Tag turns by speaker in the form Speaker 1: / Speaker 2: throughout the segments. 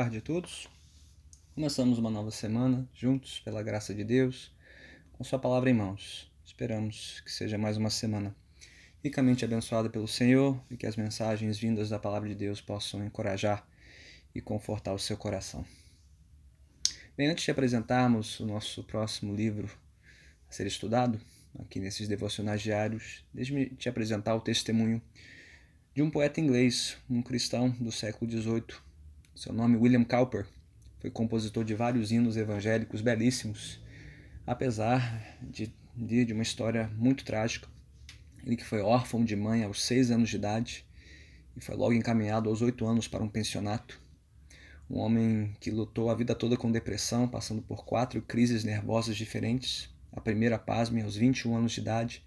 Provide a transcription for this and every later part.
Speaker 1: tarde a todos. Começamos uma nova semana juntos, pela graça de Deus, com Sua palavra em mãos. Esperamos que seja mais uma semana ricamente abençoada pelo Senhor e que as mensagens vindas da palavra de Deus possam encorajar e confortar o seu coração. Bem, antes de apresentarmos o nosso próximo livro a ser estudado, aqui nesses devocionais diários, deixe-me te apresentar o testemunho de um poeta inglês, um cristão do século XVIII. Seu nome William Cowper. Foi compositor de vários hinos evangélicos belíssimos, apesar de, de, de uma história muito trágica. Ele que foi órfão de mãe aos seis anos de idade e foi logo encaminhado aos oito anos para um pensionato. Um homem que lutou a vida toda com depressão, passando por quatro crises nervosas diferentes. A primeira, pasme, aos 21 anos de idade,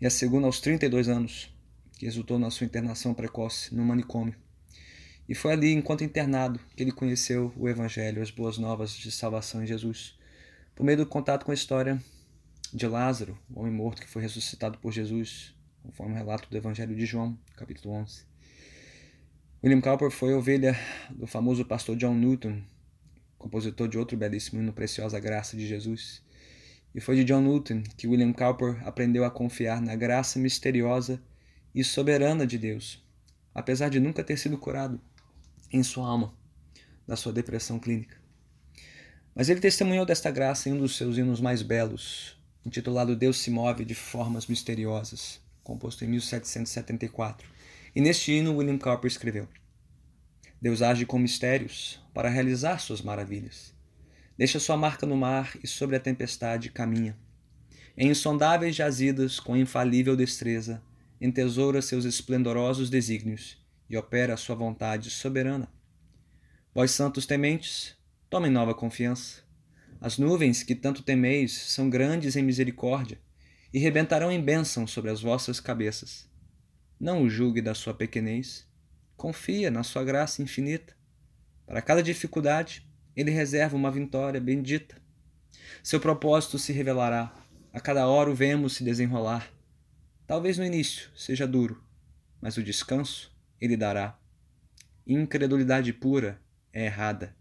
Speaker 1: e a segunda aos 32 anos, que resultou na sua internação precoce no manicômio. E foi ali, enquanto internado, que ele conheceu o Evangelho, as boas novas de salvação em Jesus, por meio do contato com a história de Lázaro, o homem morto que foi ressuscitado por Jesus, conforme o relato do Evangelho de João, capítulo 11. William Cowper foi ovelha do famoso pastor John Newton, compositor de outro belíssimo hino Preciosa Graça de Jesus. E foi de John Newton que William Cowper aprendeu a confiar na graça misteriosa e soberana de Deus, apesar de nunca ter sido curado em sua alma da sua depressão clínica. Mas ele testemunhou desta graça em um dos seus hinos mais belos, intitulado Deus se move de formas misteriosas, composto em 1774. E neste hino William Cowper escreveu: Deus age com mistérios para realizar suas maravilhas. Deixa sua marca no mar e sobre a tempestade caminha. Em insondáveis jazidas, com infalível destreza, entesoura seus esplendorosos desígnios e opera a sua vontade soberana. Vós, santos tementes, tomem nova confiança. As nuvens que tanto temeis são grandes em misericórdia e rebentarão em bênção sobre as vossas cabeças. Não o julgue da sua pequenez, confia na sua graça infinita. Para cada dificuldade, ele reserva uma vitória bendita. Seu propósito se revelará, a cada hora o vemos se desenrolar. Talvez no início seja duro, mas o descanso ele dará. Incredulidade pura é errada.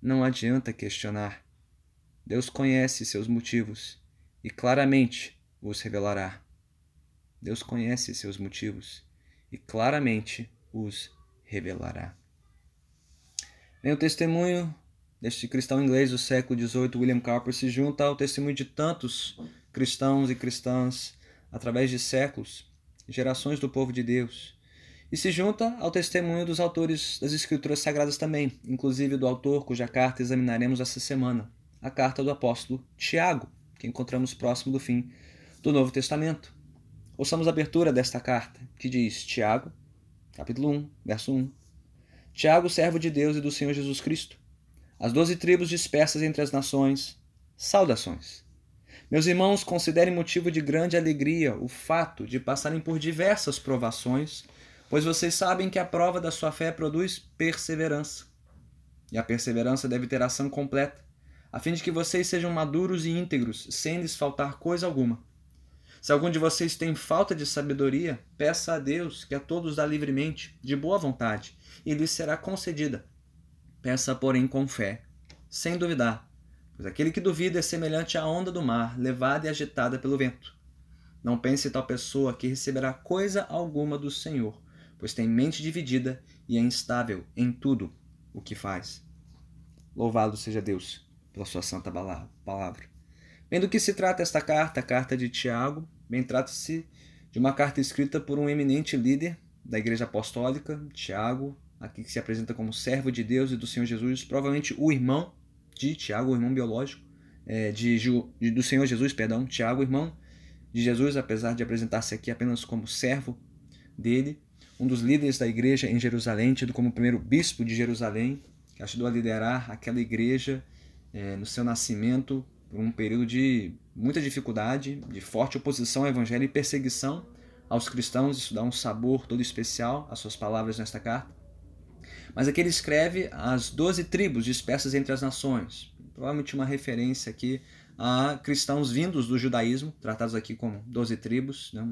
Speaker 1: Não adianta questionar. Deus conhece seus motivos e claramente os revelará. Deus conhece seus motivos e claramente os revelará. Bem, o testemunho deste cristão inglês do século XVIII, William Cowper, se junta ao testemunho de tantos cristãos e cristãs através de séculos, gerações do povo de Deus, e se junta ao testemunho dos autores das Escrituras Sagradas também, inclusive do autor cuja carta examinaremos essa semana, a carta do apóstolo Tiago, que encontramos próximo do fim do Novo Testamento. Ouçamos a abertura desta carta, que diz: Tiago, capítulo 1, verso 1. Tiago, servo de Deus e do Senhor Jesus Cristo, as doze tribos dispersas entre as nações, saudações. Meus irmãos, considerem motivo de grande alegria o fato de passarem por diversas provações, pois vocês sabem que a prova da sua fé produz perseverança. E a perseverança deve ter ação completa, a fim de que vocês sejam maduros e íntegros, sem lhes faltar coisa alguma. Se algum de vocês tem falta de sabedoria, peça a Deus, que a todos dá livremente, de boa vontade, e lhes será concedida. Peça, porém, com fé, sem duvidar Pois aquele que duvida é semelhante à onda do mar, levada e agitada pelo vento. Não pense tal pessoa que receberá coisa alguma do Senhor, pois tem mente dividida e é instável em tudo o que faz. Louvado seja Deus pela sua santa palavra. Bem, do que se trata esta carta, a carta de Tiago? Bem, trata-se de uma carta escrita por um eminente líder da Igreja Apostólica, Tiago, aqui que se apresenta como servo de Deus e do Senhor Jesus, provavelmente o irmão de Tiago, o irmão biológico, é, de, de, do Senhor Jesus, perdão, Tiago, irmão de Jesus, apesar de apresentar-se aqui apenas como servo dele, um dos líderes da igreja em Jerusalém, tido como primeiro bispo de Jerusalém, que ajudou a liderar aquela igreja é, no seu nascimento por um período de muita dificuldade, de forte oposição ao evangelho e perseguição aos cristãos. Isso dá um sabor todo especial às suas palavras nesta carta. Mas aqui ele escreve as doze tribos dispersas entre as nações. Provavelmente uma referência aqui a cristãos vindos do judaísmo, tratados aqui como doze tribos, né?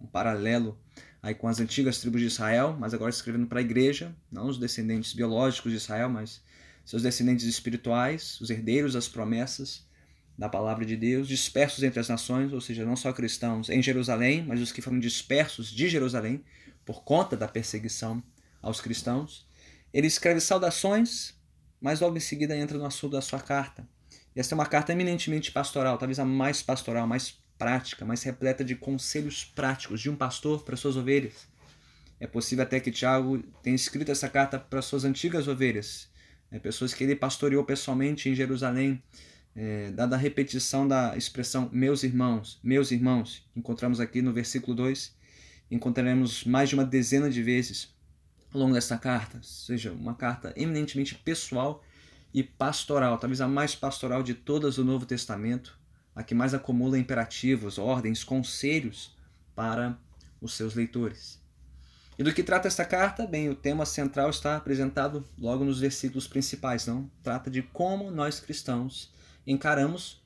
Speaker 1: um paralelo aí com as antigas tribos de Israel, mas agora escrevendo para a igreja, não os descendentes biológicos de Israel, mas seus descendentes espirituais, os herdeiros das promessas da palavra de Deus, dispersos entre as nações, ou seja, não só cristãos em Jerusalém, mas os que foram dispersos de Jerusalém por conta da perseguição aos cristãos. Ele escreve saudações, mas logo em seguida entra no assunto da sua carta. E essa é uma carta eminentemente pastoral, talvez a mais pastoral, mais prática, mais repleta de conselhos práticos de um pastor para suas ovelhas. É possível até que Tiago tenha escrito essa carta para suas antigas ovelhas, né, pessoas que ele pastoreou pessoalmente em Jerusalém, é, dada a repetição da expressão meus irmãos, meus irmãos, encontramos aqui no versículo 2, encontraremos mais de uma dezena de vezes ao longo desta carta, ou seja, uma carta eminentemente pessoal e pastoral, talvez a mais pastoral de todas do Novo Testamento, a que mais acumula imperativos, ordens, conselhos para os seus leitores. E do que trata esta carta? Bem, o tema central está apresentado logo nos versículos principais, não? Trata de como nós cristãos encaramos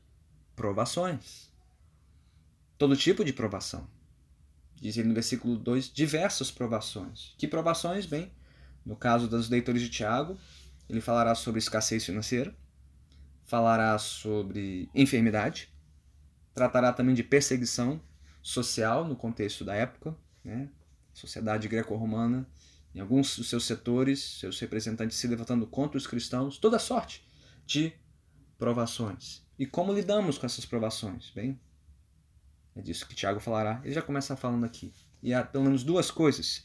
Speaker 1: provações. Todo tipo de provação. Diz ele no versículo 2, diversas provações. Que provações? Bem, no caso dos leitores de Tiago, ele falará sobre escassez financeira, falará sobre enfermidade, tratará também de perseguição social no contexto da época, né? sociedade greco-romana, em alguns dos seus setores, seus representantes se levantando contra os cristãos, toda sorte de provações. E como lidamos com essas provações? Bem, é disso que Tiago falará. Ele já começa falando aqui. E há pelo menos duas coisas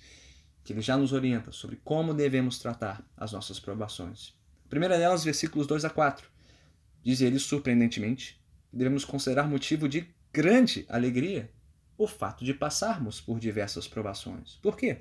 Speaker 1: que ele já nos orienta sobre como devemos tratar as nossas provações. A primeira delas, versículos 2 a 4. Diz ele, surpreendentemente, devemos considerar motivo de grande alegria o fato de passarmos por diversas provações. Por quê?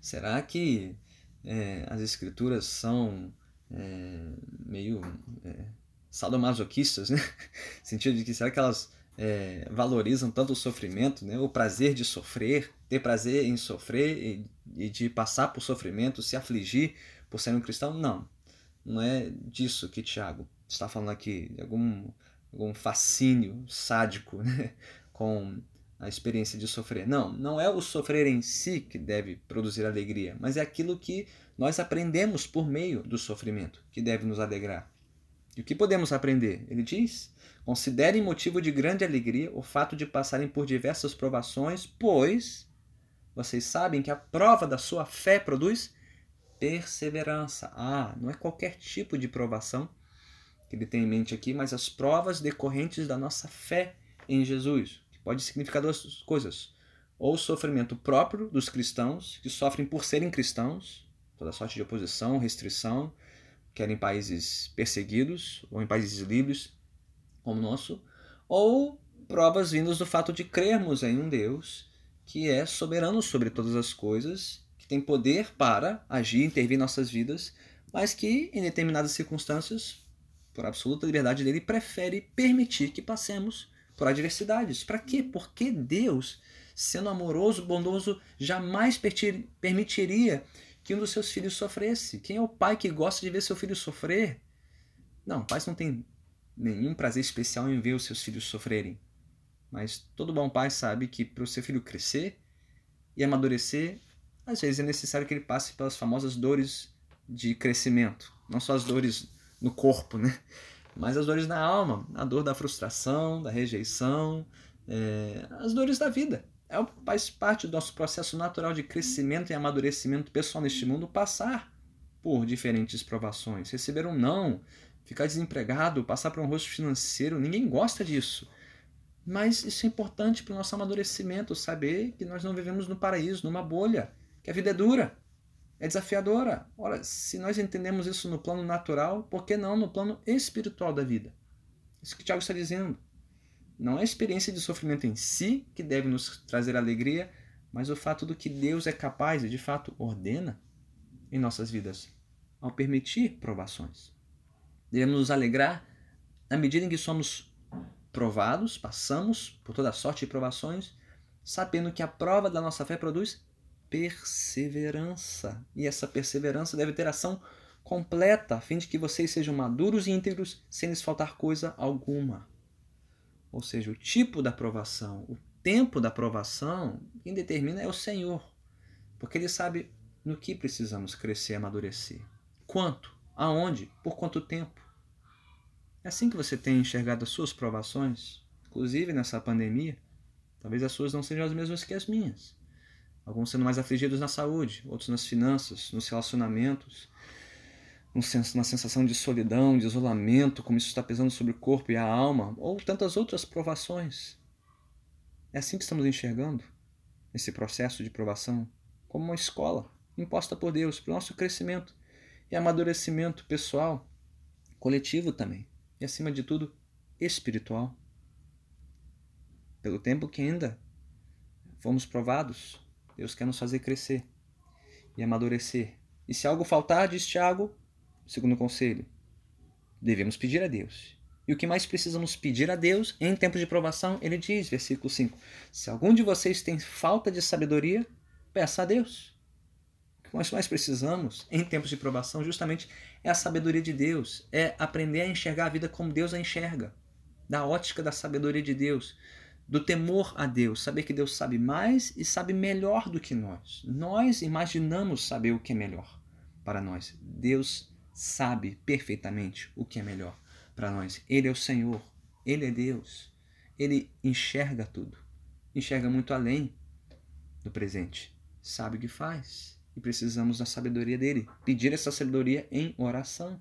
Speaker 1: Será que é, as escrituras são é, meio é, sadomasoquistas, né? No sentido de que será que elas é, valorizam tanto o sofrimento, né? o prazer de sofrer, ter prazer em sofrer e, e, de passar por sofrimento, se afligir por ser um cristão? Não, não é disso que Tiago está falando aqui, de algum, algum fascínio sádico né? com a experiência de sofrer. Não, não é o sofrer em si que deve produzir alegria, mas é aquilo que nós aprendemos por meio do sofrimento que deve nos alegrar. E o que podemos aprender? Ele diz: considerem motivo de grande alegria o fato de passarem por diversas provações, pois vocês sabem que a prova da sua fé produz perseverança. Ah, não é qualquer tipo de provação que ele tem em mente aqui, mas as provas decorrentes da nossa fé em Jesus, que pode significar duas coisas: ou o sofrimento próprio dos cristãos, que sofrem por serem cristãos, toda sorte de oposição, restrição, quer em países perseguidos ou em países livres como o nosso, ou provas vindas do fato de crermos em um Deus que é soberano sobre todas as coisas, que tem poder para agir, intervir em nossas vidas, mas que em determinadas circunstâncias, por absoluta liberdade dele, prefere permitir que passemos por adversidades. Para quê? Porque Deus, sendo amoroso, bondoso, jamais permitiria que um dos seus filhos sofresse. Quem é o pai que gosta de ver seu filho sofrer? Não, pais não têm nenhum prazer especial em ver os seus filhos sofrerem. Mas todo bom pai sabe que para o seu filho crescer e amadurecer, às vezes é necessário que ele passe pelas famosas dores de crescimento. Não só as dores no corpo, né? mas as dores na alma, a dor da frustração, da rejeição, é, as dores da vida é, faz parte do nosso processo natural de crescimento e amadurecimento pessoal neste mundo passar por diferentes provações, receber um não, ficar desempregado, passar por um rosto financeiro, ninguém gosta disso. Mas isso é importante para o nosso amadurecimento, saber que nós não vivemos no paraíso, numa bolha, que a vida é dura, é desafiadora. Ora, se nós entendemos isso no plano natural, por que não no plano espiritual da vida? Isso que Tiago está dizendo. Não é a experiência de sofrimento em si que deve nos trazer alegria, mas o fato do que Deus é capaz e de fato ordena em nossas vidas ao permitir provações. Devemos nos alegrar na medida em que somos provados, passamos por toda sorte de provações, sabendo que a prova da nossa fé produz perseverança. E essa perseverança deve ter ação completa, a fim de que vocês sejam maduros e íntegros, sem lhes faltar coisa alguma. Ou seja, o tipo da aprovação, o tempo da aprovação, quem determina é o Senhor. Porque Ele sabe no que precisamos crescer e amadurecer. Quanto Aonde? Por quanto tempo? É assim que você tem enxergado as suas provações, inclusive nessa pandemia. Talvez as suas não sejam as mesmas que as minhas. Alguns sendo mais afligidos na saúde, outros nas finanças, nos relacionamentos, na sensação de solidão, de isolamento, como isso está pesando sobre o corpo e a alma, ou tantas outras provações. É assim que estamos enxergando esse processo de provação como uma escola imposta por Deus para o nosso crescimento e amadurecimento pessoal, coletivo também, e acima de tudo, espiritual. Pelo tempo que ainda fomos provados, Deus quer nos fazer crescer e amadurecer. E se algo faltar, diz Tiago, segundo conselho, devemos pedir a Deus. E o que mais precisamos pedir a Deus em tempos de provação, ele diz, versículo 5: Se algum de vocês tem falta de sabedoria, peça a Deus. O que nós mais precisamos em tempos de provação, justamente, é a sabedoria de Deus, é aprender a enxergar a vida como Deus a enxerga, da ótica da sabedoria de Deus, do temor a Deus, saber que Deus sabe mais e sabe melhor do que nós. Nós imaginamos saber o que é melhor para nós. Deus sabe perfeitamente o que é melhor para nós. Ele é o Senhor, ele é Deus. Ele enxerga tudo. Enxerga muito além do presente. Sabe o que faz e precisamos da sabedoria dele. Pedir essa sabedoria em oração.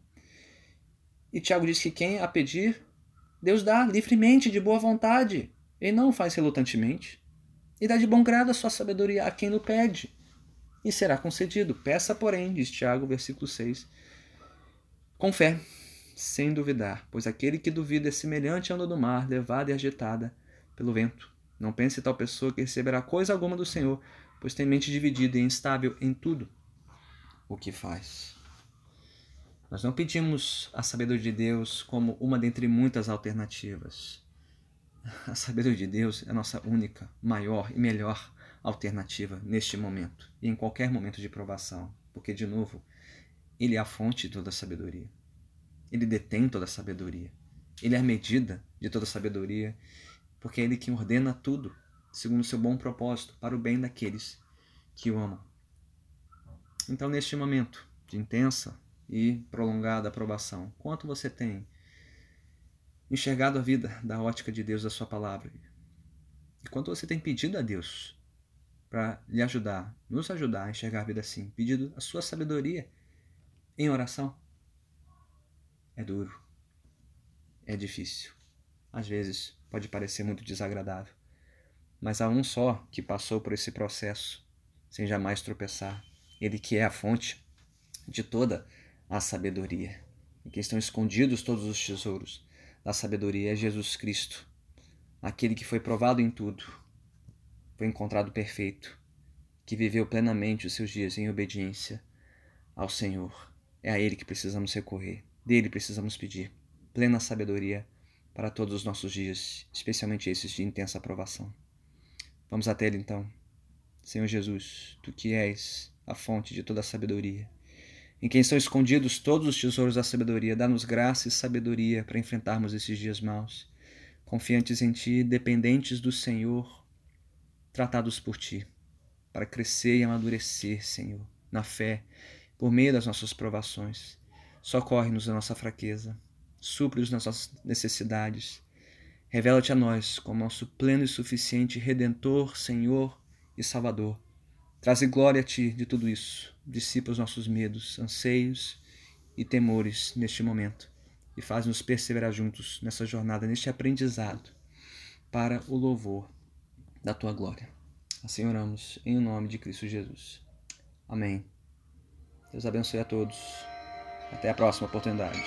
Speaker 1: E Tiago diz que quem a pedir, Deus dá livremente, de boa vontade. Ele não faz relutantemente. E dá de bom grado a sua sabedoria a quem o pede. E será concedido. Peça, porém, diz Tiago, versículo 6, com fé, sem duvidar, pois aquele que duvida é semelhante à onda do mar, levada e agitada pelo vento. Não pense tal pessoa que receberá coisa alguma do Senhor, pois tem mente dividida e instável em tudo o que faz. Nós não pedimos a sabedoria de Deus como uma dentre muitas alternativas. A sabedoria de Deus é a nossa única, maior e melhor alternativa neste momento e em qualquer momento de provação, porque, de novo, Ele é a fonte de toda a sabedoria. Ele detém toda a sabedoria. Ele é a medida de toda a sabedoria, porque é Ele que ordena tudo segundo o seu bom propósito, para o bem daqueles que o amam. Então, neste momento de intensa e prolongada aprovação, quanto você tem enxergado a vida da ótica de Deus, da sua palavra? E você tem pedido a Deus para lhe ajudar, nos ajudar a enxergar a vida assim, pedido a sua sabedoria em oração? É duro, é difícil, às vezes pode parecer muito desagradável mas há um só que passou por esse processo sem jamais tropeçar. Ele que é a fonte de toda a sabedoria. Em que estão escondidos todos os tesouros da sabedoria é Jesus Cristo, aquele que foi provado em tudo, foi encontrado perfeito, que viveu plenamente os seus dias em obediência ao Senhor. É a Ele que precisamos recorrer, dele precisamos pedir plena sabedoria para todos os nossos dias, especialmente esses de intensa aprovação. Vamos até Ele então. Senhor Jesus, Tu que és a fonte de toda a sabedoria, em quem estão escondidos todos os tesouros da sabedoria, dá-nos graça e sabedoria para enfrentarmos esses dias maus, confiantes em Ti, dependentes do Senhor, tratados por Ti, para crescer e amadurecer, Senhor, na fé, por meio das nossas provações. Socorre-nos na nossa fraqueza, supre as nossas necessidades Revela-te a nós como nosso pleno e suficiente Redentor, Senhor e Salvador. Traze glória a Ti de tudo isso. Dissipa os nossos medos, anseios e temores neste momento e faz-nos perseverar juntos nessa jornada, neste aprendizado, para o louvor da Tua glória. Assim oramos em nome de Cristo Jesus. Amém. Deus abençoe a todos. Até a próxima oportunidade.